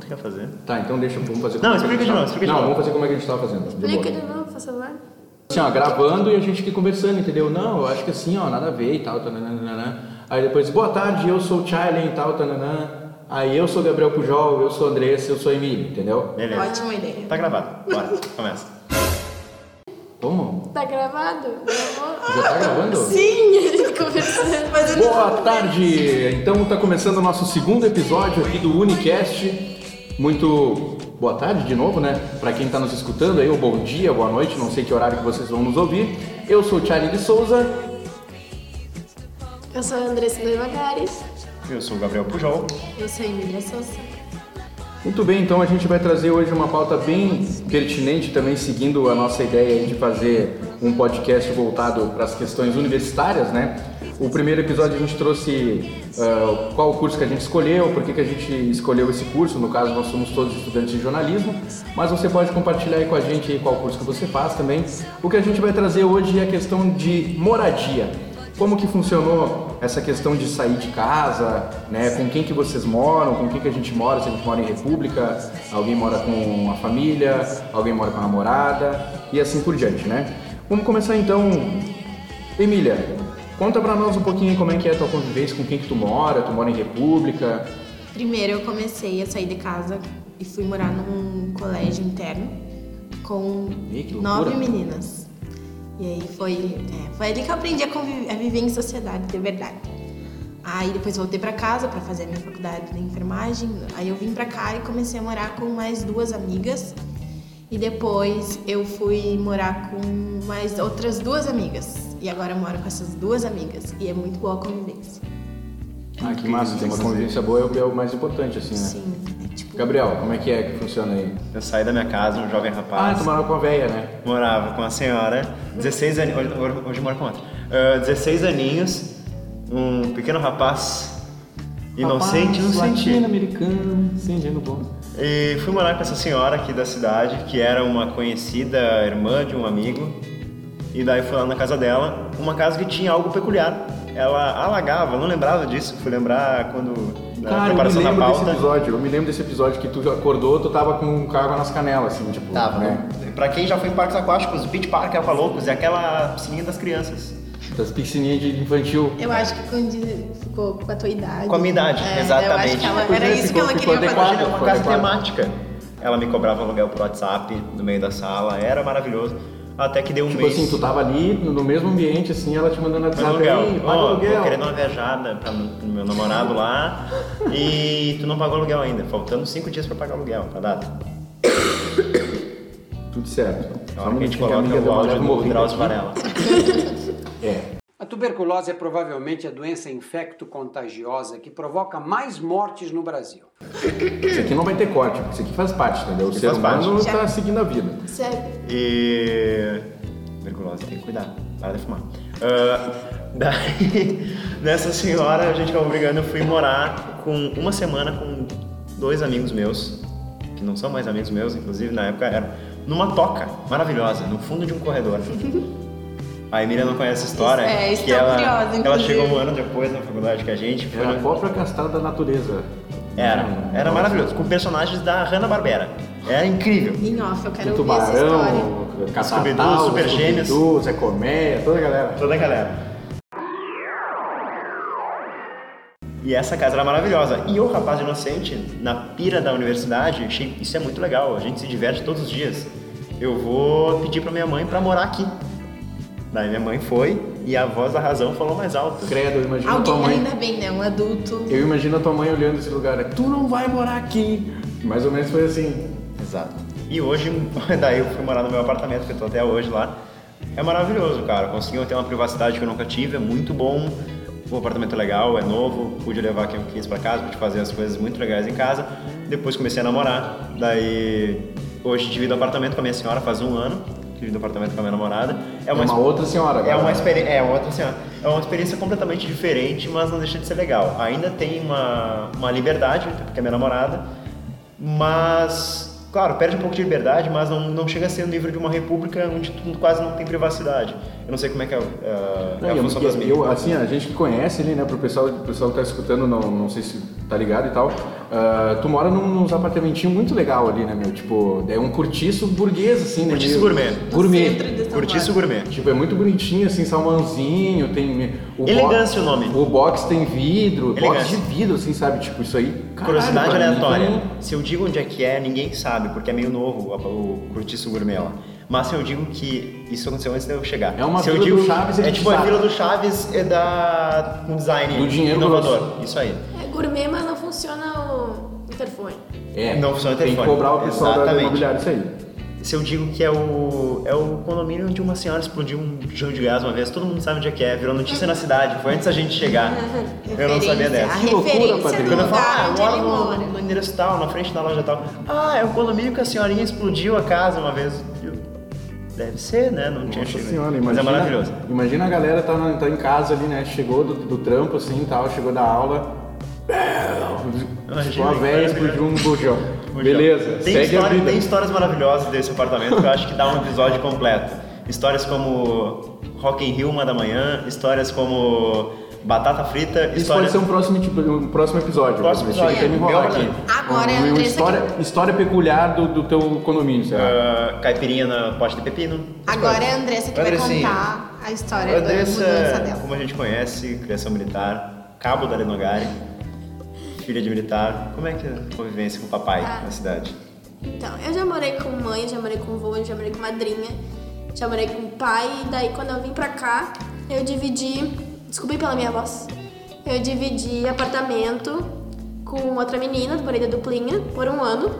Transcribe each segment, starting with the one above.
Tu quer fazer? Tá, então deixa, vamos fazer Não, como é que a explica gente de novo, tava- explica de Não, novo. vamos fazer como é que a gente tava fazendo. Explica de novo, por favor. Assim, ó, gravando e a gente aqui conversando, entendeu? Não, eu acho que assim, ó, nada a ver e tal, tananana. Aí depois, boa tarde, eu sou o Charlie e tal, tananã. Aí eu sou o Gabriel Pujol, eu sou a Andressa, eu sou a Emília, entendeu? Beleza. Ótima ideia. Tá gravado. Bora, começa. Vamos? Tá gravado? Gravou? Já tá gravando? Sim, a gente conversando. Mas ele Boa tarde! Então tá começando o nosso segundo episódio aqui do Unicast. Muito boa tarde de novo, né? Pra quem tá nos escutando aí, ou bom dia, boa noite, não sei que horário que vocês vão nos ouvir. Eu sou o Charlie de Souza. Eu sou a Andressa Devagares. Eu sou o Gabriel Pujol. Eu sou a Emília Souza. Muito bem, então a gente vai trazer hoje uma pauta bem pertinente também, seguindo a nossa ideia de fazer um podcast voltado para as questões universitárias, né? O primeiro episódio a gente trouxe ah, qual o curso que a gente escolheu, por que, que a gente escolheu esse curso, no caso nós somos todos estudantes de jornalismo, mas você pode compartilhar aí com a gente qual curso que você faz também. O que a gente vai trazer hoje é a questão de moradia. Como que funcionou essa questão de sair de casa, né? Com quem que vocês moram, com quem que a gente mora, se a gente mora em república, alguém mora com a família, alguém mora com a namorada e assim por diante, né? Vamos começar então. Emília, conta pra nós um pouquinho como é que é a tua convivência, com quem que tu mora, tu mora em república. Primeiro eu comecei a sair de casa e fui morar num colégio interno com loucura. nove meninas. E aí foi, é, foi ali que eu aprendi a, conviver, a viver em sociedade, de verdade. Aí depois voltei pra casa pra fazer a minha faculdade de enfermagem. Aí eu vim pra cá e comecei a morar com mais duas amigas. E depois eu fui morar com mais outras duas amigas. E agora eu moro com essas duas amigas. E é muito boa a convivência. Ah, que massa, ter uma convivência boa é o é o mais importante, assim, né? Sim. Gabriel, como é que é que funciona aí? Eu saí da minha casa, um jovem Ah, rapaz. tu mora com a véia, né? Morava com a senhora, 16 aninhos. Hoje, hoje, hoje moro com outra. Ah, 16 aninhos, um pequeno rapaz, inocente no sentido. Latino-americano, sentindo bom. E fui morar com essa senhora aqui da cidade, que era uma conhecida irmã de um amigo. E daí fui lá na casa dela, uma casa que tinha algo peculiar. Ela alagava, eu não lembrava disso, fui lembrar quando Cara, eu me lembro desse episódio. Eu me lembro desse episódio que tu acordou, tu tava com um carro nas canelas, assim, tipo. Tava, né? Pra quem já foi em parques aquáticos, Beach Park é pra loucos, é aquela piscininha das crianças. Das piscininhas de infantil. Eu acho que quando ficou com a tua idade. Com a minha idade, É, exatamente. Eu acho que ela, era é, isso que ficou- ela ficou queria adequado. fazer. Uma casa temática. Ela me cobrava aluguel por WhatsApp no meio da sala, era maravilhoso. Até que deu um Tipo mês. assim, tu tava ali no mesmo ambiente, assim, ela te mandando WhatsApp aluguel. aí, paga Ó, aluguel. tô querendo uma viajada pra, pro meu namorado lá e tu não pagou aluguel ainda, faltando cinco dias pra pagar aluguel, pra data. Tudo certo. Só a gente coloca o áudio do Drauzio. Varela. É. A tuberculose é provavelmente a doença infecto-contagiosa que provoca mais mortes no Brasil. Isso aqui não vai ter corte, isso aqui faz parte, entendeu? O Isso ser faz parte. humano Já- tá seguindo a vida. Sério. E. Tuberculose, tem que cuidar, para de fumar. Ah, daí, nessa senhora, a gente acabou brigando. Eu fui morar com uma semana com dois amigos meus, que não são mais amigos meus, inclusive na época eram, numa toca maravilhosa, no fundo de um corredor. A Emília não conhece a história. É, que estou ela, curiosa, ela chegou um ano depois na faculdade que a gente. Foi Era a no- própria da natureza. Era, era maravilhoso, com personagens da Hanna-Barbera. Era incrível. Em off, eu quero Tem ouvir essa história. tubarão, Super Gêmeos. Zé Colmeia, toda a galera. Toda a galera. E essa casa era maravilhosa. E eu, rapaz inocente, na pira da universidade, achei isso é muito legal. A gente se diverte todos os dias. Eu vou pedir pra minha mãe pra morar aqui. Daí minha mãe foi e a voz da razão falou mais alto. Credo, eu imagino a tua Alguém, mãe. ainda bem, né? Um adulto. Eu imagino a tua mãe olhando esse lugar. Tu não vai morar aqui. Mais ou menos foi assim. Exato. E hoje, daí eu fui morar no meu apartamento, que eu tô até hoje lá. É maravilhoso, cara. Consegui ter uma privacidade que eu nunca tive, é muito bom. O apartamento é legal, é novo, pude levar quem eu quis pra casa, pude fazer as coisas muito legais em casa. Depois comecei a namorar, daí hoje divido apartamento com a minha senhora faz um ano, divido apartamento com a minha namorada. É uma, exp- outra senhora agora. é uma experiência, é uma outra senhora. É uma experiência completamente diferente, mas não deixa de ser legal. Ainda tem uma, uma liberdade, porque é minha namorada, mas, claro, perde um pouco de liberdade, mas não, não chega a ser o nível de uma república onde tu quase não tem privacidade. Eu não sei como é que é, a- Não, é a função eu, das mídias. eu, assim, a gente que conhece ali, né, pro pessoal, pro pessoal que tá escutando, não, não sei se tá ligado e tal, ah, tu mora num, nos apartamentinhos muito legal ali, né, meu? Tipo, é um cortiço burguês, assim, né? Cortiço meio- gourmet. Gourmet. Paulo. gourmet. Tipo, é muito bonitinho, assim, salmãozinho, tem... O Elegância o nome. O box tem vidro, box Elegância. de vidro, assim, sabe? Tipo, isso aí... caralho, Curiosidade pra mim aleatória. foi- Se eu digo onde é que é, ninguém sabe, porque é meio novo o, o Cortiço Gourmet lá. Mas se eu digo que isso aconteceu antes de eu chegar. É uma se eu Vila digo, do Chaves, a É tipo a sabe. Vila do Chaves é da um design Do dinheiro inovador. grosso. Isso aí. É gourmet, mas não funciona o interfone. É, Não funciona o tem que telefone. cobrar o pessoal da Exatamente. imobiliária isso aí. Se eu digo que é o, é o condomínio onde uma senhora explodiu um jogo de gás uma vez, todo mundo sabe onde é que é, virou notícia na cidade, foi antes da gente chegar. eu não sabia dessa. A Que loucura, Patrícia. do Quando eu falo, ah, no, no endereço tal, na frente da loja tal. Ah, é o condomínio que a senhorinha explodiu a casa uma vez. Deve ser, né? Não tinha chegado. senhora, Mas imagina, é maravilhoso. Imagina a galera tá, na- tá em casa ali, né? Chegou do, do trampo assim e tal, chegou da aula. Imagina, Uma velha explodiu um bujão. Beleza, tem, a história, tem histórias maravilhosas desse apartamento que eu acho que dá um episódio completo. Histórias como Rock in Rio, uma da manhã, histórias como batata frita, Isso histórias... pode ser um próximo, tipo, um próximo episódio. Próximo Deixa eu episódio, até me enrolar aqui. Agora é a uma Andressa história, que- história peculiar do, do teu condomínio, será? ah, caipirinha na pote de pepino. Agora é a Andressa que vai Andressinha. contar a história Andressa, da mudança dela. como a gente conhece, criação militar, cabo da Lenogari, filha de militar. Como é que é a convivência com o papai Ah. na cidade? Então, eu já morei com mãe, já morei com vô, já morei com madrinha, já morei com pai, e daí quando eu vim pra cá, eu dividi. Desculpe pela minha voz. Eu dividi apartamento com outra menina, morei da duplinha, por um ano.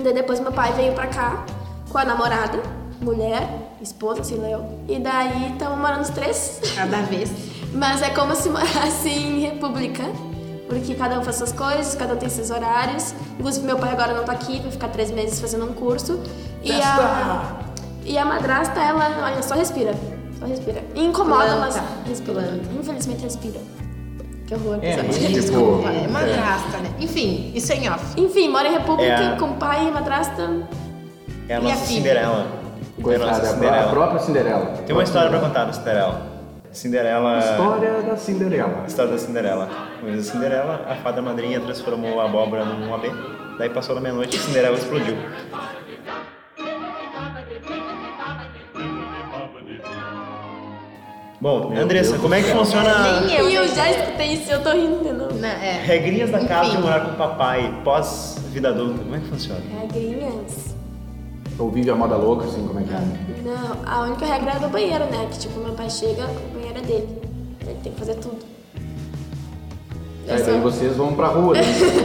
Daí depois meu pai veio pra cá com a namorada, mulher, esposa, assim, eu. E daí estamos morando os três. Cada vez. Mas é como se morasse em república, porque cada um faz suas coisas, cada um tem seus horários. Inclusive, meu pai agora não tá aqui, vai ficar três meses fazendo um curso. E a, e a madrasta, ela, olha, só respira. Só respira. E incomoda, Planta. mas respira. Planta. Infelizmente, respira. Que horror. É, mas tipo, Desculpa, é madrasta, né? Enfim, isso é em off. Enfim, mora em república É com pai e madrasta. É a nossa a? Cinderela. É a nossa a, pró- a Cinderela. própria Cinderela. Tem uma história pra contar da Cinderela. Cinderela. História da Cinderela. História da Cinderela. Vez a Cinderela, a fada madrinha transformou a abóbora num AB. Daí passou da meia-noite e a Cinderela explodiu. Bom, Meu Andressa, Deus como é que funciona Nem eu. E eu já escutei isso, eu tô rindo de novo. Não, é. regrinhas da casa de Enfim. morar com o papai pós vida adulta? Como é que funciona? Regrinhas. Ou vive a moda louca, assim, como é que é? Não, a única regra é do banheiro, né? Que tipo, meu pai chega, o banheiro é dele. Ele tem que fazer tudo. Aí daí vocês vão pra rua, né?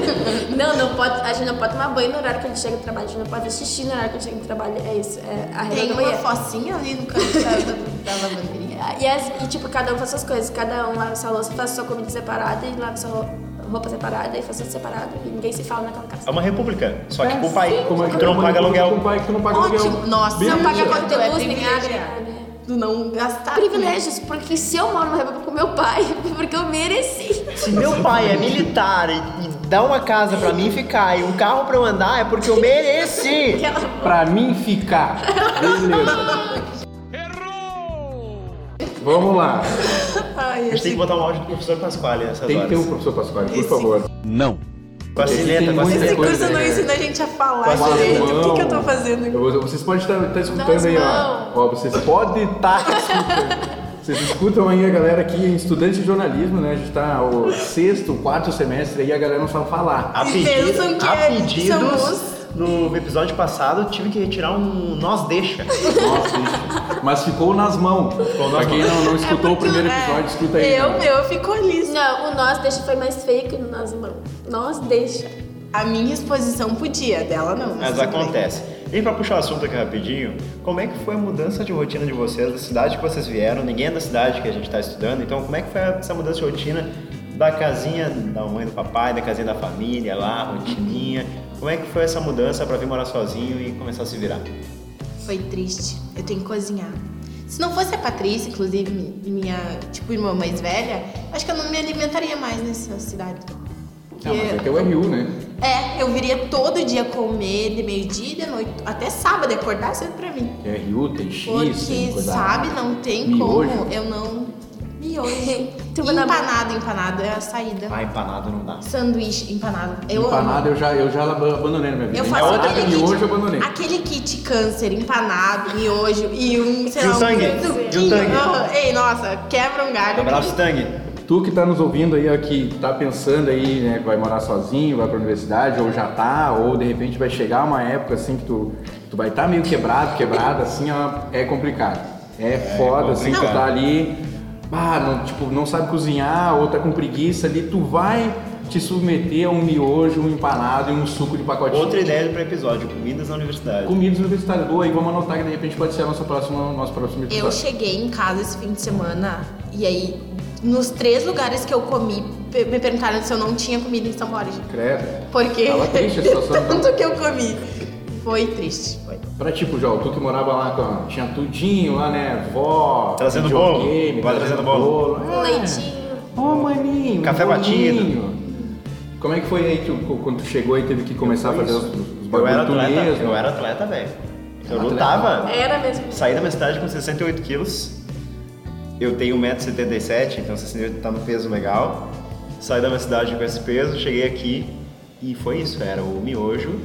Não, não pode, a gente não pode tomar banho no horário que a gente chega do trabalho, a gente não pode fazer xixi no horário que a gente chega do trabalho. É isso, é a regra Tem do uma banheiro. focinha ali no canto da, da, da lavanderia. E, as- e, tipo, cada um faz suas coisas, cada um lava sua louça, faz sua comida separada e lava sua roupa separada e faz tudo separado. E ninguém se fala naquela casa. É uma república, só que com o pai. Como é tu não paga Com aluguel. o pai que tu não paga aluguel. Nossa, Beleza. Não paga conta de é luz, nem água, né? Do não gastar. Privilégios, porque se eu moro numa república com meu pai, porque eu mereci. Se meu pai é militar e, e dá uma casa pra mim ficar e um carro pra eu andar, é porque eu mereci. Pra mim ficar. Beleza. Vamos lá. Ai, A gente tem que botar um áudio do professor Pasquale nessas Tem que ter o professor Pasquale, por Esse- favor. Com a Esse sineta, tem com a muita sineta. Esse coisa, curso não né? ensina a gente a falar direito. O que, que eu tô fazendo aqui? Vocês podem estar escutando Nas aí, ó. ó. Vocês podem estar escutando. Vocês escutam aí a galera aqui, estudante de jornalismo, né? A gente tá o sexto, quarto semestre aí, a galera não sabe falar. A, E pedi- pensam que a é- pedidos, somos- no episódio passado, eu tive que retirar um nós deixa. Nossa, isso. Mas ficou nas mãos. nas pra quem não, não escutou o primeiro episódio, escuta aí. Eu, eu fico ali. Não, o nós deixa foi mais feio que o nós mão. Nós deixa. A minha exposição podia, dela não. Mas bem. acontece. E pra puxar o assunto aqui rapidinho, como é que foi a mudança de rotina de vocês, da cidade que vocês vieram? Ninguém é da cidade que a gente está estudando, então como é que foi essa mudança de rotina da casinha da mãe e do papai, da casinha da família lá, rotininha? Como é que foi essa mudança para vir morar sozinho e começar a se virar? Foi triste. Eu tenho que cozinhar. Se não fosse a Patrícia, inclusive, mi- minha, tipo, irmã mais velha, acho que eu não me alimentaria mais nessa cidade. Não, mas é que é o RU, né? É, eu viria todo dia comer de meio-dia, de noite, até sábado, acordar cedo pra mim. É RU, tem X, tem Porque, coisa- sabe, não tem Miojo. como eu não. Vai dar- empanado, empanado é a saída. Ah, empanado não dá. Sanduíche, empanado. Eu Empanada amo. eu já, eu já abandonei na minha vida. Eu faço Empanada, aquele miojo kit, eu abandonei. aquele kit câncer, empanado, miojo e um, sei E lá, o tangue? um E o suquinho. tangue? Aham. Ei, nossa, quebra um galho. Abraço, Tang. Tu que tá nos ouvindo aí, ó, que tá pensando aí, né, que vai morar sozinho, vai pra universidade, ou já tá, ou de repente vai chegar uma época assim que tu, tu vai estar tá meio quebrado, quebrado, assim, ó, é complicado. É foda, assim, tu complicado. tá ali, ah, não, tipo, não sabe cozinhar, ou tá com preguiça ali, tu vai te submeter a um miojo, um empanado e um suco de pacotinho. Outra ideia para episódio, comidas na universidade. Comidas universitárias. Boa, e vamos anotar que de repente pode ser a nossa próxima, nosso próximo Eu episódio. cheguei em casa esse fim de semana e aí, nos três lugares que eu comi, me perguntaram se eu não tinha comida em São Borja. Credo. Porque Tava triste a situação, então. tanto que eu comi. Foi triste. Pra tipo, João, tu que morava lá, com, tinha tudinho lá, né? Vó, Trazendo bolo, vai trazendo bolo. Um É. leitinho. Ô, maninho. Café batido. Como é que foi aí tu, quando tu chegou e teve que começar a fazer os, os Eu era bagulho atleta, mesmo? eu era atleta, velho. Eu Atleta. lutava. Era mesmo. Saí da minha cidade com 68 quilos. Eu tenho 1,77m, então 68 tá no peso legal. Saí da minha cidade com esse peso, cheguei aqui e foi isso, era o miojo.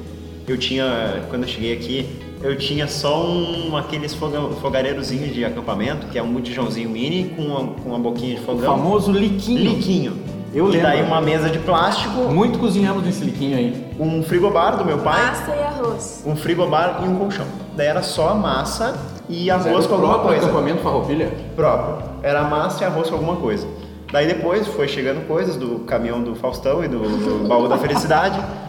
Eu tinha, quando eu cheguei aqui, eu tinha só um, aqueles foga, fogareirozinho de acampamento, que é um botijãozinho mini com uma, com uma boquinha de O fogão. famoso liquinho. Liquinho. Eu e lembro. daí uma mesa de plástico, Muito cozinhamos nesse liquinho aí. um frigobar do meu pai, Massa e arroz. um frigobar e um colchão. Daí era só massa e Mas arroz o com alguma próprio coisa. acampamento farroupilha. próprio. Era massa e arroz com alguma coisa. Daí depois foi chegando coisas do caminhão do Faustão e do, do baú da felicidade.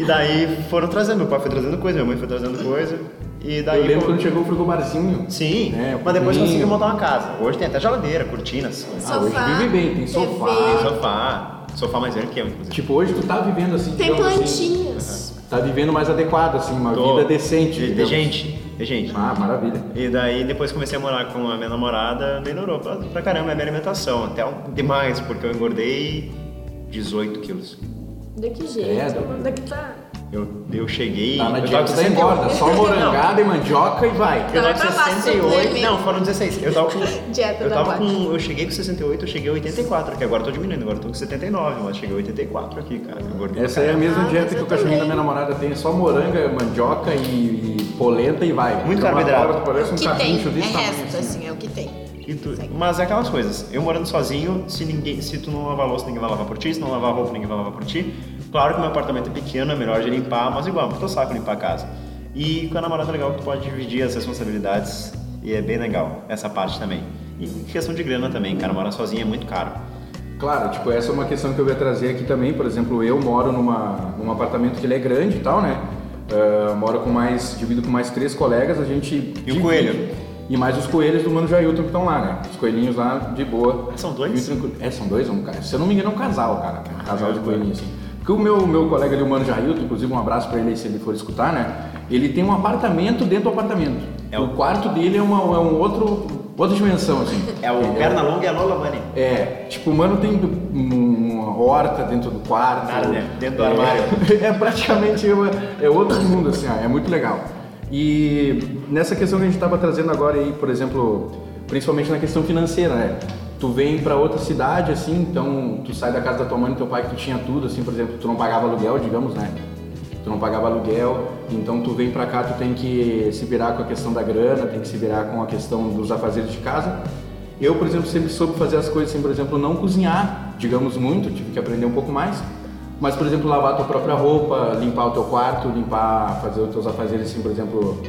E daí foram trazendo. Meu pai foi trazendo coisa, minha mãe foi trazendo coisa. E daí. eu lembro quando chegou o frigobarzinho. Sim, É, mas depois conseguiu montar uma casa. Hoje tem até geladeira, cortinas. Ah, hoje Sofá, vive bem, tem TV. sofá. Tem sofá. Sofá mais velho que eu, inclusive. Tipo, hoje tu tá vivendo assim, Tem digamos assim, plantinhas. tá vivendo mais adequado, assim, uma Tô- vida decente. De, de gente. De gente. Ah, maravilha. E daí depois comecei a morar com a minha namorada, melhorou pra, pra caramba a minha alimentação. Até demais, porque eu engordei 18 quilos. De que jeito? Credo. Daqui tá. Eu, eu cheguei. Tá na eu dieta tava da 68. engorda, só morangada e mandioca e vai. Eu Vai tava com baixo, 68. suplemento. Não, foram 16. Eu tava com. Dieta eu da tava vaca. com. Eu cheguei com 68, eu cheguei a 84, que agora eu tô diminuindo, agora eu tô com 79, mas cheguei a 84 aqui, cara. Eu Essa é a mesma Ah, dieta que eu o cachorrinho da minha namorada tem, é só moranga, mandioca e, e polenta e vai. Muito Então, carboidrato. agora Parece um que tem, carrinho é resto, assim. assim, é o que tem. Tu- mas é aquelas coisas. Eu morando sozinho, se ninguém, se tu não lavar louça, ninguém vai lavar por ti. Se não lavar roupa, ninguém vai lavar por ti. Claro que meu apartamento é pequeno, é melhor de limpar, mas igual, porque eu saco limpar a casa. E com a namorada é legal que tu pode dividir as responsabilidades e é bem legal essa parte também. E questão de grana também, cara, morar sozinho é muito caro. Claro, tipo, essa é uma questão que eu ia trazer aqui também. Por exemplo, eu moro numa, num apartamento que ele é grande e tal, né? Ah, moro com mais, divido com mais três colegas, a gente. E o coelho? E mais os coelhos do Mano Jailton que estão lá, né? Os coelhinhos lá de boa. São dois? É, são dois, um cara. Se eu não me engano, é um casal, cara. Um casal de coelhinhos, assim. Porque o meu, meu colega ali, o Mano Jailton, inclusive um abraço pra ele aí se ele for escutar, né? Ele tem um apartamento dentro do apartamento. É o... o- quarto dele é, uma, é um outro, outra dimensão, assim. É o perna longa e a Lola Money. é, tipo, o mano tem um- uma horta dentro do quarto. Nada, né? Dentro do É, armário. É praticamente uma- é outro mundo, assim, ó, é muito legal. E nessa questão que a gente estava trazendo agora aí, por exemplo, principalmente na questão financeira, né? Tu vem para outra cidade, assim, então tu sai da casa da tua mãe e teu pai que tu tinha tudo, assim, por exemplo, tu não pagava aluguel, digamos, né? Tu não pagava aluguel, então tu vem pra cá, tu tem que se virar com a questão da grana, tem que se virar com a questão dos afazeres de casa. Eu, por exemplo, sempre soube fazer as coisas assim, por exemplo, não cozinhar, digamos muito, tive que aprender um pouco mais. Mas, por exemplo, lavar a tua própria roupa, limpar o teu quarto, limpar, fazer os teus afazeres assim, por exemplo,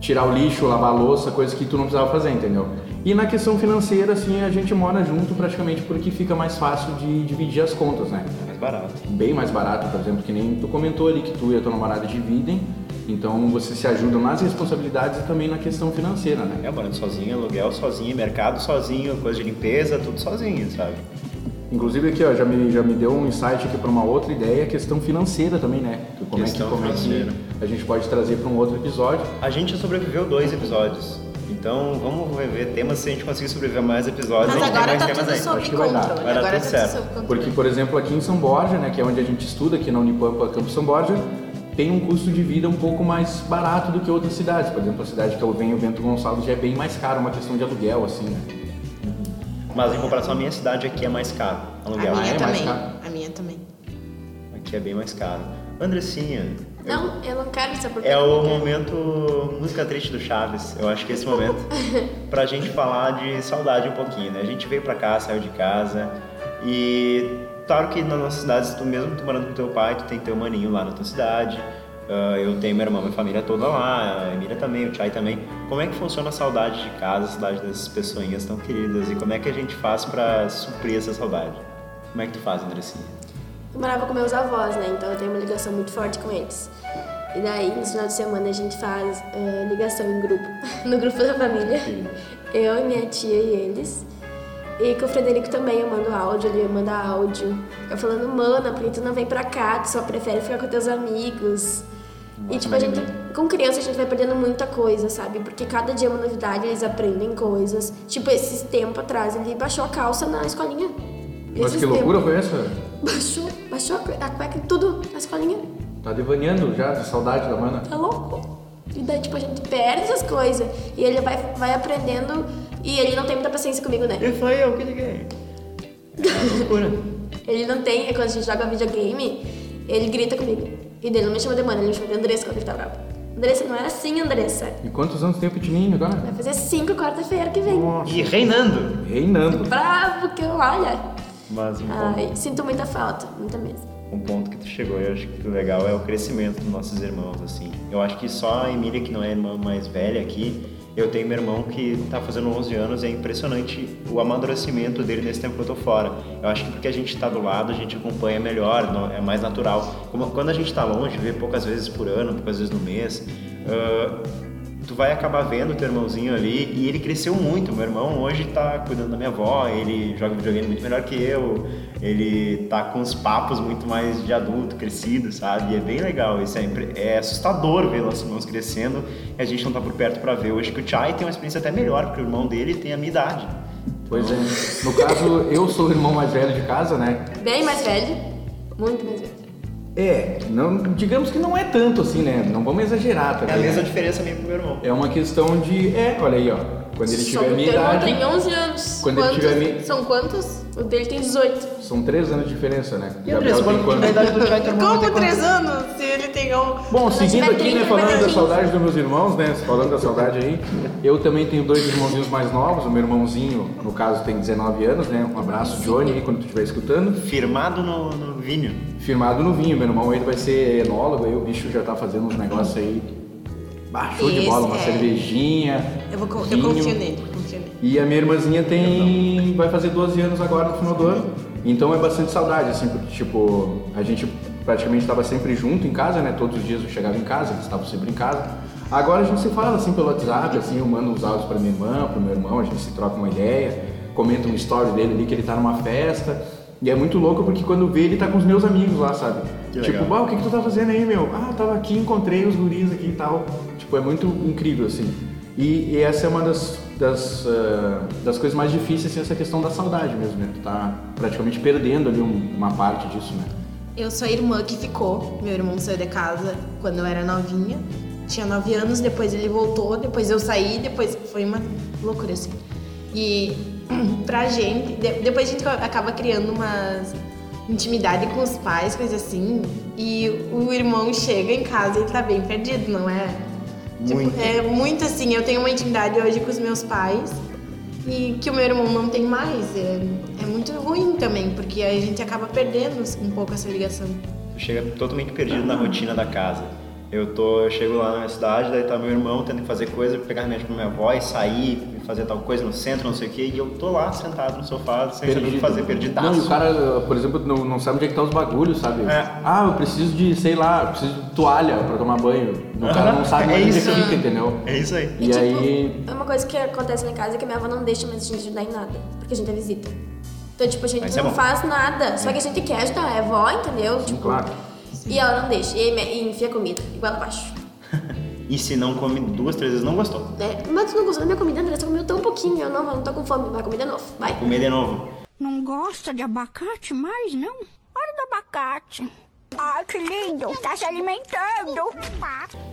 tirar o lixo, lavar a louça, coisas que tu não precisava fazer, entendeu? E na questão financeira, assim, a gente mora junto praticamente porque fica mais fácil de dividir as contas, né? É mais barato. bem mais barato, por exemplo, que nem tu comentou ali que tu e a tua namorada dividem, então você se ajudam nas responsabilidades e também na questão financeira, né? É, morando sozinho, aluguel sozinho, mercado sozinho, coisa de limpeza, tudo sozinho, sabe? Inclusive aqui, ó, já me, já me deu um insight aqui para uma outra ideia, a questão financeira também, né? Que Como, é que, Questão como é que financeira. a gente pode trazer para um outro episódio. A gente já sobreviveu dois episódios. Então vamos ver temas se a gente conseguir sobreviver a mais episódios. Mas a gente tem agora mais tá temas tudo aí. sob Acho que vai dar. Vai dar tudo tá certo. tudo controle. Porque, por exemplo, aqui em São Borja, né, que é onde a gente estuda, aqui na Unipampa, Campo São Borja, tem um custo de vida um pouco mais barato do que outras cidades. Por exemplo, a cidade que eu venho, Bento Gonçalves, já é bem mais caro, uma questão de aluguel, assim, né? Mas em comparação à minha cidade, aqui é mais caro. Aluguel. A minha é mais também. caro? A minha também. Aqui é bem mais caro. Andressinha. eu- Não, eu não quero essa É o momento música triste do Chaves. Eu acho que é esse momento pra gente falar de saudade um pouquinho, né? A gente veio pra cá, saiu de casa e claro que nas nossas cidades, tu mesmo tu morando com teu pai, tu tem teu maninho lá na tua cidade. Ah, eu tenho meu irmão, minha família toda lá, a Emília também, o Chai também. Como é que funciona a saudade de casa, a saudade dessas pessoinhas tão queridas e como é que a gente faz pra suprir essa saudade? Como é que tu faz, Andressinha? Eu morava com meus avós, né? Então eu tenho uma ligação muito forte com eles. E daí, no final de semana, a gente faz eh, ligação em grupo, no grupo da família. Eu e minha tia e eles. E com o Frederico também eu mando áudio, ele manda áudio. Eu falando, mana, por que tu não vem pra cá? Tu só prefere ficar com teus amigos. E tipo, a gente, com criança a gente vai perdendo muita coisa, sabe? Porque cada dia é uma novidade, eles aprendem coisas. Tipo, esses tempo atrás ele baixou a calça na escolinha. Mas Esses que loucura foi essa? Baixou, baixou a cue- a cueca tudo na escolinha. Tá devaneando já de saudade da mana. Tá louco? E daí, tipo, a gente perde essas coisas. E ele vai, vai aprendendo. E ele não tem muita paciência comigo, né? E foi eu que liguei. É loucura. Ele não tem. Quando a gente joga videogame, ele grita comigo. E dele não me chama de mano, ele me chama de Andressa quando ele tá bravo. Andressa, não era assim, Andressa. E quantos anos tem o Pitininho agora? Vai fazer cinco quarta-feira que vem. E reinando. Reinando. Bravo que eu olha. Mas um ponto, Ai, sinto muita falta, muita mesmo. um ponto que tu chegou, eu acho que o legal é o crescimento dos nossos irmãos, assim. Eu acho que só a Emília, que não é a irmã mais velha aqui, eu tenho meu irmão que tá fazendo 11 anos e é impressionante o amadurecimento dele nesse tempo que eu tô fora. Eu acho que porque a gente tá do lado, a gente acompanha melhor, é mais natural. Como- quando a gente tá longe, vê poucas vezes por ano, poucas vezes no mês, ah, tu vai acabar vendo teu irmãozinho ali e ele cresceu muito. Meu irmão hoje tá cuidando da minha avó, ele joga videogame muito melhor que eu, ele tá com os papos muito mais de adulto, crescido, sabe? E é bem legal, isso é, é assustador ver nossos irmãos crescendo e a gente não tá por perto pra ver. Hoje que o Chai tem uma experiência até melhor, porque o irmão dele tem a minha idade. Pois é. No caso, eu sou o irmão mais velho de casa, né? Bem mais velho. Muito mais velho. É, não, digamos que não é tanto assim, né? Não vamos exagerar É também. a mesma né? diferença minha pro meu irmão. É uma questão de. É, olha aí, ó. Quando ele tiver a minha teu irmão idade. tem 11 anos. Quando ele quantos? tiver mi- São quantos? O dele tem 18. São três anos de diferença, né? E Andressa, quando quanto? na idade do Como três quantos? anos? Se ele tem um. Bom, seguindo aqui, 30, né, falando da 15. saudade dos meus irmãos, né, falando da saudade aí, eu também tenho dois irmãozinhos mais novos, o meu irmãozinho, no caso, tem 19 anos, né, um abraço, Johnny, aí, quando tu estiver escutando, Firmado no, no vinho. firmado no vinho, meu irmão, ele vai ser enólogo, aí o bicho já tá fazendo uns negócios aí, baixou de bola, uma é. cervejinha, Eu, vou, eu vinho. nele, confio nele. E a minha irmãzinha tem. vai fazer 12 anos agora no final do ano. Então é bastante saudade, assim, porque, tipo, a gente praticamente estava sempre junto em casa, né? Todos os dias eu chegava em casa, eles estavam sempre em casa. Agora a gente se fala, assim, pelo WhatsApp, assim, eu mando os áudios pra minha irmã, pro meu irmão, a gente se troca uma ideia, comenta um story dele ali que ele tá numa festa. E é muito louco porque quando vê ele tá com os meus amigos lá, sabe? Que tipo, bah, o que, que tu tá fazendo aí, meu? Ah, tava aqui, encontrei os guris aqui e tal. Tipo, é muito incrível, assim. E, e essa é uma das, das, ah, das coisas mais difíceis, assim, essa questão da saudade mesmo, né? Tu tá praticamente perdendo ali um- uma parte disso, né? Eu sou a irmã que ficou. Meu irmão saiu de casa quando eu era novinha. Tinha nove anos, depois ele voltou, depois eu saí, depois foi uma loucura assim. E pra gente, de- depois a gente acaba criando uma intimidade com os pais, coisa assim. E o irmão chega em casa e tá bem perdido, não é? Tipo, Muito. é muito assim, eu tenho uma intimidade hoje com os meus pais e que o meu irmão não tem mais. É, é muito ruim também, porque a gente acaba perdendo um pouco essa ligação. Chega totalmente perdido na rotina da casa. Eu tô, eu chego lá na minha cidade, daí tá meu irmão tendo que fazer coisa, pegar remédio pra minha avó e sair, fazer tal coisa no centro, não sei o quê, e eu tô lá sentado no sofá, sem saber o que fazer, perdidaço. Não, e o cara, por exemplo, não, não sabe onde é que tá os bagulhos, sabe? É. Ah, eu preciso de, sei lá, eu preciso de toalha pra tomar banho. O cara não sabe É onde é isso. fica, entendeu? É isso aí. E tipo, aí- é uma coisa que acontece lá em casa é que a minha avó não deixa mais a gente ajudar em nada, porque a gente é visita. Então, tipo, a gente Mas é não bom. faz nada, só que a gente quer ajudar, é avó, entendeu? Tipo, claro. E ela não deixa, e, e enfia comida, igual abaixo. E se não come duas, três vezes, não gostou. É, mas tu não gostou da minha comida, André? Tão pouquinho. Eu não, eu não tô com fome. Vai comer de novo. Vai. Comer de novo. Não gosta de abacate mais, não? Olha do abacate. Ai, que lindo. Tá se alimentando.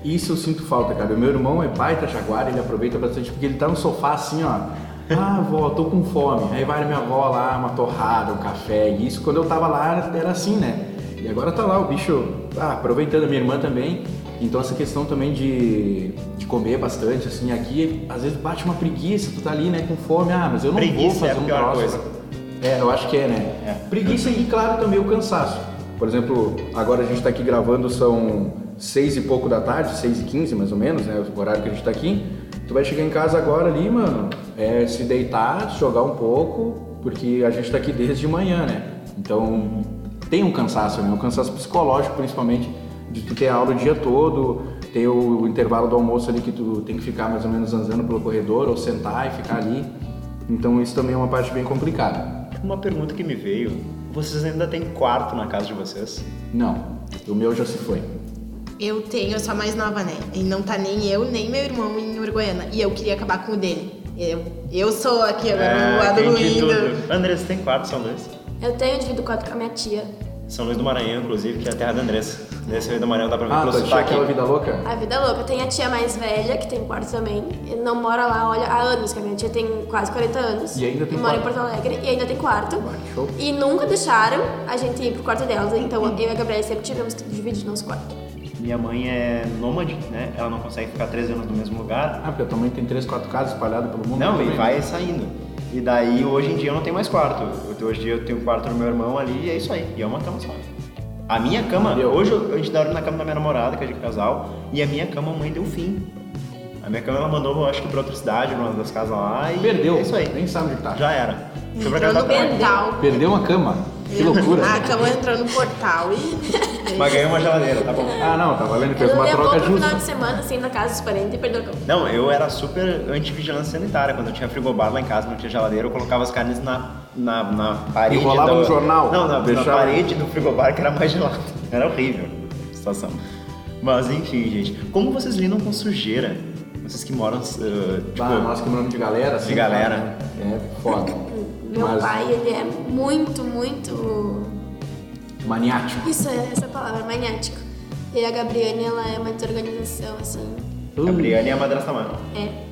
Isso eu sinto falta, cara. O meu irmão é baita jaguar, ele aproveita bastante, porque ele tá no sofá assim, ó. Ah, vó, tô com fome. Aí vai minha avó lá, uma torrada, um café. E isso quando eu tava lá era assim, né? E agora tá lá o bicho, ah, aproveitando a minha irmã também. Então essa questão também de, de comer bastante, assim, aqui às vezes bate uma preguiça, tu tá ali, né, com fome, ah, mas eu não Preguiça vou é fazer um pior troço. coisa. É, eu acho que é, né? É. Preguiça e, claro, também o cansaço. Por exemplo, agora a gente tá aqui gravando, são seis e pouco da tarde, seis e quinze mais ou menos, né? O horário que a gente tá aqui. Tu vai chegar em casa agora ali, mano, é se deitar, jogar um pouco, porque a gente tá aqui desde de manhã, né? Então tem um cansaço, né? Um cansaço psicológico, principalmente, de tu ter aula o dia todo, ter o, o intervalo do almoço ali que tu tem que ficar mais ou menos andando pelo corredor, ou sentar e ficar ali. Então isso também é uma parte bem complicada. Uma pergunta que me veio: vocês ainda têm quarto na casa de vocês? Não, o meu já se foi. Eu tenho, eu sou a mais nova, né? E não tá nem eu, nem meu irmão em Uruguaiana. E eu queria acabar com o dele. Eu, eu sou aqui agora o lado É, ruim. André, você tem quarto, São Luís? Eu tenho dividido quarto com a minha tia. São Luís do Maranhão, inclusive, que é a terra da Andressa. Nesse Rio do Maranhão dá pra ver Ah, pelo achou sotaque. aquela vida louca? A vida louca. Tem a tia mais velha, que tem quarto também. Não mora lá, olha, há anos, que a minha tia tem quase 40 anos. E ainda tem mora em quarto? Porto Alegre e ainda tem quarto. Vai, show. E nunca deixaram a gente ir pro quarto delas. Então eu e a Gabriela sempre tivemos que dividir nosso quarto. Minha mãe é nômade, né? Ela não consegue ficar três anos no mesmo lugar. Ah, porque a tua mãe tem três, quatro casas espalhadas pelo mundo. Não, e vai saindo. E daí, hoje em dia, eu não tenho mais quarto. Eu- Hoje em dia, eu tenho um quarto no meu irmão ali e é isso aí. E é uma cama só. A minha cama, Entendeu? hoje eu- a gente dorme na cama da minha namorada, que é de casal, e a minha cama, a mãe deu fim. A minha cama, ela mandou, eu acho que pra outra cidade, numa das casas lá, e Perdeu. é isso aí. Nem sabe onde tá. Já era. Foi pra casa da. Perdeu uma cama. Que loucura. A cama entrou no portal e... Mas ganhei uma geladeira, tá bom. Ah, não, tá valendo. Fez Eu uma troca pro final justa. de semana, assim, na casa dos parentes e perdeu a. Não, eu era super anti-vigilância sanitária. Quando eu tinha frigobar lá em casa, não tinha geladeira, eu colocava as carnes na, na, na parede. Enrolava do- no jornal, Não, na, na deixava- parede do frigobar que era mais gelado. Era horrível a situação. Mas enfim, gente. Como vocês lidam com sujeira? Vocês que moram. uh, tipo, Ah, nós que moramos de galera, assim. De galera. cara, É foda. Meu Mas pai, ele é muito, muito. maniático. Isso é essa palavra, maniático. E a Gabriane, ela é uma desorganização, assim. Gabriane e a madrasta mãe. É,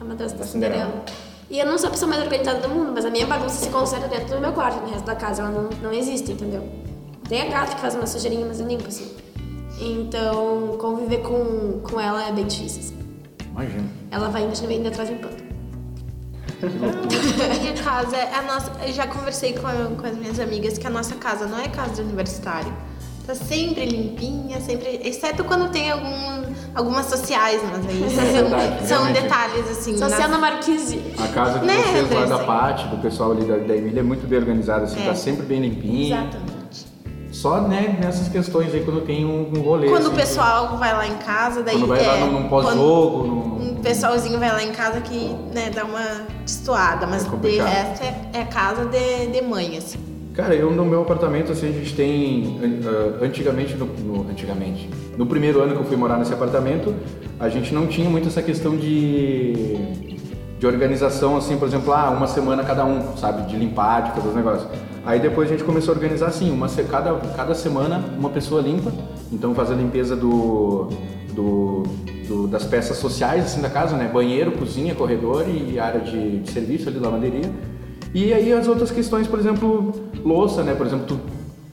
a madrasta da Cinderela. Cinderela. E eu não sou a pessoa mais organizada do mundo, mas a minha bagunça se concentra dentro do meu quarto, no resto da casa ela não, não existe, entendeu? Tem a gata que faz uma sujeirinha, mas eu limpo, assim. Então, conviver com, com ela é bem difícil, assim. Imagina. Ela vai indo, a gente vai indo atrás limpando. A minha casa, é a nossa, eu já conversei com, com as minhas amigas que a nossa casa não é casa de universitário. Tá sempre limpinha, sempre. Exceto quando tem algum, algumas sociais, mas aí É são, verdade, são detalhes assim. É na Marquise. A casa de Né, vocês lá da Pati, do pessoal ali da, da Emília, é muito bem organizada, assim, É. tá sempre bem limpinha. Exatamente. Só, né, nessas questões aí, quando tem um, um rolê. Quando o assim, pessoal vai lá em casa, daí. Quando vai lá é, num, num pós-jogo, num... Um pessoalzinho vai lá em casa que né, dá uma destoada, mas É de resto é, é casa de, de mãe, assim. Cara, eu no meu apartamento, assim, a gente tem. ah, antigamente, no, no- antigamente, no primeiro ano que eu fui morar nesse apartamento, a gente não tinha muito essa questão de. de organização, assim, por exemplo, ah, uma semana cada um, sabe? De limpar, de fazer os negócios. Aí depois a gente começou a organizar assim, uma, cada, cada semana uma pessoa limpa, então faz a limpeza do. do, do- das peças sociais, assim, da casa, né? Banheiro, cozinha, corredor e área de, de serviço ali, lavanderia. E aí as outras questões, por exemplo, louça, né? Por exemplo, tu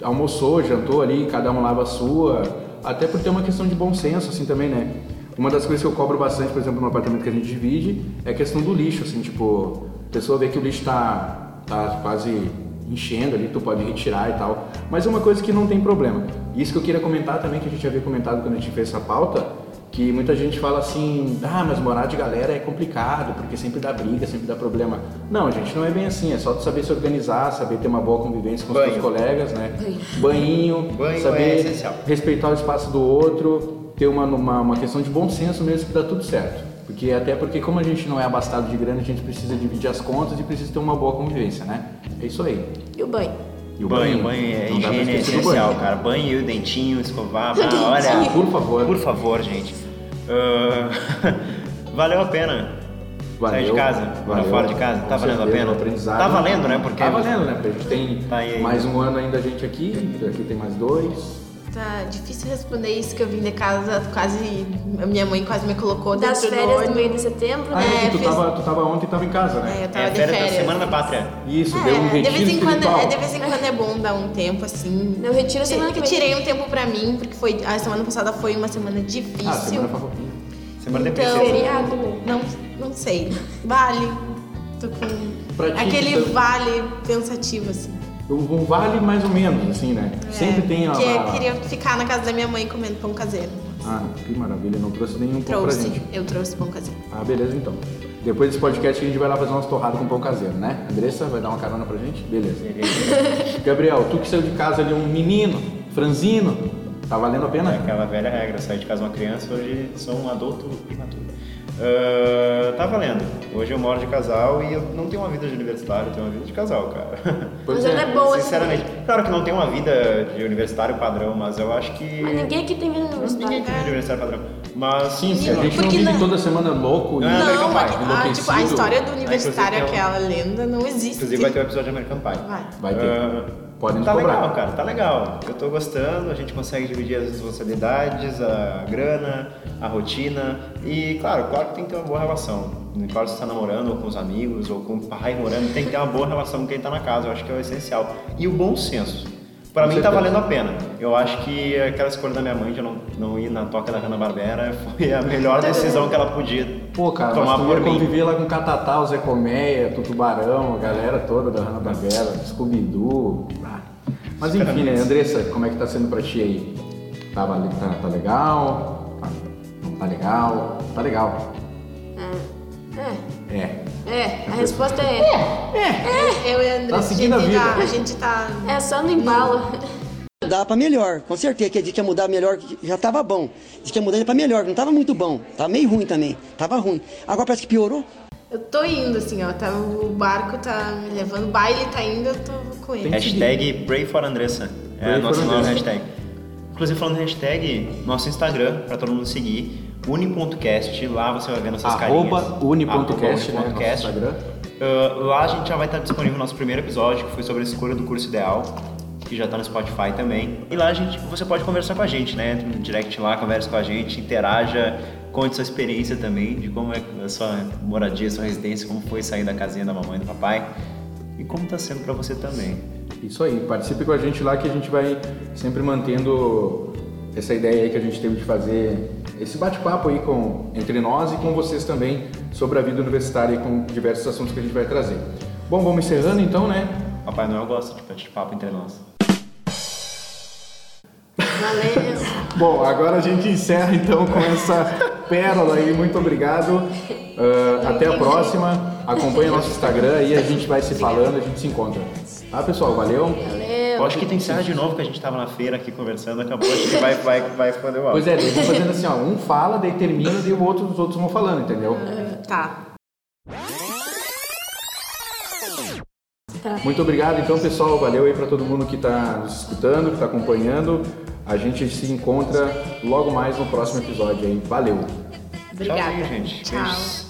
almoçou, jantou ali, cada um lava a sua, até por ter uma questão de bom senso, assim, também, né? Uma das coisas que eu cobro bastante, por exemplo, no apartamento que a gente divide, é a questão do lixo, assim, tipo, a pessoa vê que o lixo tá, tá quase enchendo ali, tu pode retirar e tal. Mas é uma coisa que não tem problema. Isso que eu queria comentar também, que a gente havia comentado quando a gente fez essa pauta, que muita gente fala assim, ah, mas morar de galera é complicado, porque sempre dá briga, sempre dá problema. Não, gente, não é bem assim, é só tu saber se organizar, saber ter uma boa convivência com os Banho. teus colegas, né? Banho, Banho saber é respeitar o espaço do outro, ter uma, uma, uma questão de bom senso mesmo que dá tudo certo. Porque até porque como a gente não é abastado de grana, a gente precisa dividir as contas e precisa ter uma boa convivência, né? É isso aí. E o banho. E o Banho, banho é Não dá pra higiene essencial, banho. cara. Banho, dentinho, escovar. Ah, olha, Por favor. Por favor, gente. Ah, valeu a pena. Sair de casa, valeu. fora de casa, tá valendo a pena? aprendizado. Tá valendo, né? Porque Tá valendo, né? Porque a gente tem Tá mais um ano ainda a gente aqui, aqui tem mais dois. Tá difícil responder isso, que eu vim de casa quase. A minha mãe quase me colocou Das dentro do férias no ônibus. meio de setembro, Ah, né? é, tu, fiz- tava, tu tava ontem e tava em casa, É, né? eu tava é de férias férias. da Semana da Pátria. Isso, É, deu um de vez em quando espiritual. é, de vez em quando é bom dar um tempo assim. Eu retiro a semana que Eu tirei um tempo pra mim, porque foi a semana passada foi uma semana difícil. Ah, semana pouquinho. Semana de Então. Feriado, né? não, não sei. Vale. Tô com Pra ti, aquele então- vale pensativo assim. Um vale mais ou menos, assim, né? Sempre tem a. É, Que eu queria ficar na casa da minha mãe comendo pão caseiro. Ah, que maravilha, não trouxe nenhum pão pra Trouxe, gente. eu trouxe pão caseiro. Ah, beleza então. Depois desse podcast a gente vai lá fazer umas torradas com pão caseiro, né? Andressa vai dar uma carona pra gente? Beleza. Gabriel, tu que saiu de casa ali um menino, franzino, tá valendo a pena? É aquela velha regra, sair de casa uma criança, hoje sou um adulto imaturo. Ah, tá valendo. Hoje eu moro de casal e eu não tenho uma vida de universitário, eu tenho uma vida de casal, cara. Pois Mas ela é boa, assim. Sinceramente. Claro que não tenho uma vida de universitário padrão, mas eu acho que. Mas ninguém aqui tem vida Ninguém universitária. tem de universitário padrão. Mas. Sim, sim, a gente não Porque vive não- toda semana louco e Não, American Não, Pie, a, tipo, a história do universitário, um- aquela lenda, não existe. Inclusive vai ter um episódio de American Pie. Vai. Vai ter. Ah, Podem Tá cobrar. legal, cara, tá legal. Eu tô gostando, a gente consegue dividir as responsabilidades, a grana, a rotina. E, claro, claro que tem que ter uma boa relação. Claro, se você tá namorando, ou com os amigos, ou com o pai morando, tem que ter uma boa relação com quem tá na casa. Eu acho que é o essencial. E o bom senso. Pra Com mim tá certeza. valendo a pena. Eu acho que aquela escolha da minha mãe de não, não ir na toca da Hanna-Barbera foi a melhor decisão que ela podia Pô, cara, tomar mas tu por ia mim. conviver lá com o Catatá, o Zé Colmeia, o Tubarão, a galera toda da Hanna-Barbera, Scooby-Doo. Ah. Mas enfim, né, Andressa, como é que tá sendo pra ti aí? Tá, tá, tá legal? Tá, não tá legal? Tá legal. É. É. É, a resposta é é. Eu e a André, Tá seguindo a gente vida. já- a gente tá. É só no embalo. Mudar pra melhor, com certeza que a gente ia mudar melhor, já tava bom. Diz que ia mudar pra melhor, não tava muito bom, tava meio ruim também, tava ruim. Agora parece que piorou. Eu tô indo, assim, ó. Tá, o barco tá me levando, o baile tá indo, eu tô com ele. Hashtag Pray for Andressa. É Pray a nossa nova hashtag. Inclusive falando em hashtag, nosso Instagram, pra todo mundo seguir, uni.cast, lá você vai ver nossas Arroba carinhas. uni.cast, né, Arroba nosso Instagram. Uh, lá a gente já vai estar disponível o nosso primeiro episódio, que foi sobre a escolha do curso ideal, que já tá no Spotify também. E lá a gente, você pode conversar com a gente, né? Entra no direct lá, conversa com a gente, interaja, conte sua experiência também, de como é a sua moradia, sua residência, como foi sair da casinha da mamãe e do papai. E como tá sendo pra você também. Isso aí, participe com a gente lá que a gente vai sempre mantendo essa ideia aí que a gente teve de fazer esse bate-papo aí com, entre nós e com vocês também sobre a vida universitária e com diversos assuntos que a gente vai trazer. Bom, vamos encerrando então, né? Papai Noel gosta de bate-papo entre nós. Valeu. Bom, agora a gente encerra então com essa pérola aí. Muito obrigado. Ah, até a próxima. Acompanhe nosso Instagram aí, a gente vai se falando, a gente se encontra. Tá, pessoal? Valeu. Valeu. Eu acho que tem encerrar de novo, que a gente tava na feira aqui conversando, acabou, acho que vai, vai, vai fazer o áudio. Pois é, daí vamos fazendo assim, ó. Um fala, daí termina, daí o outro, os outros vão falando, entendeu? Tá. Muito obrigado, então, pessoal. Valeu aí para todo mundo que está nos escutando, que está acompanhando. A gente se encontra logo mais no próximo episódio aí. Valeu! Obrigada. Tchauzinho, gente. Tchau. Beijos.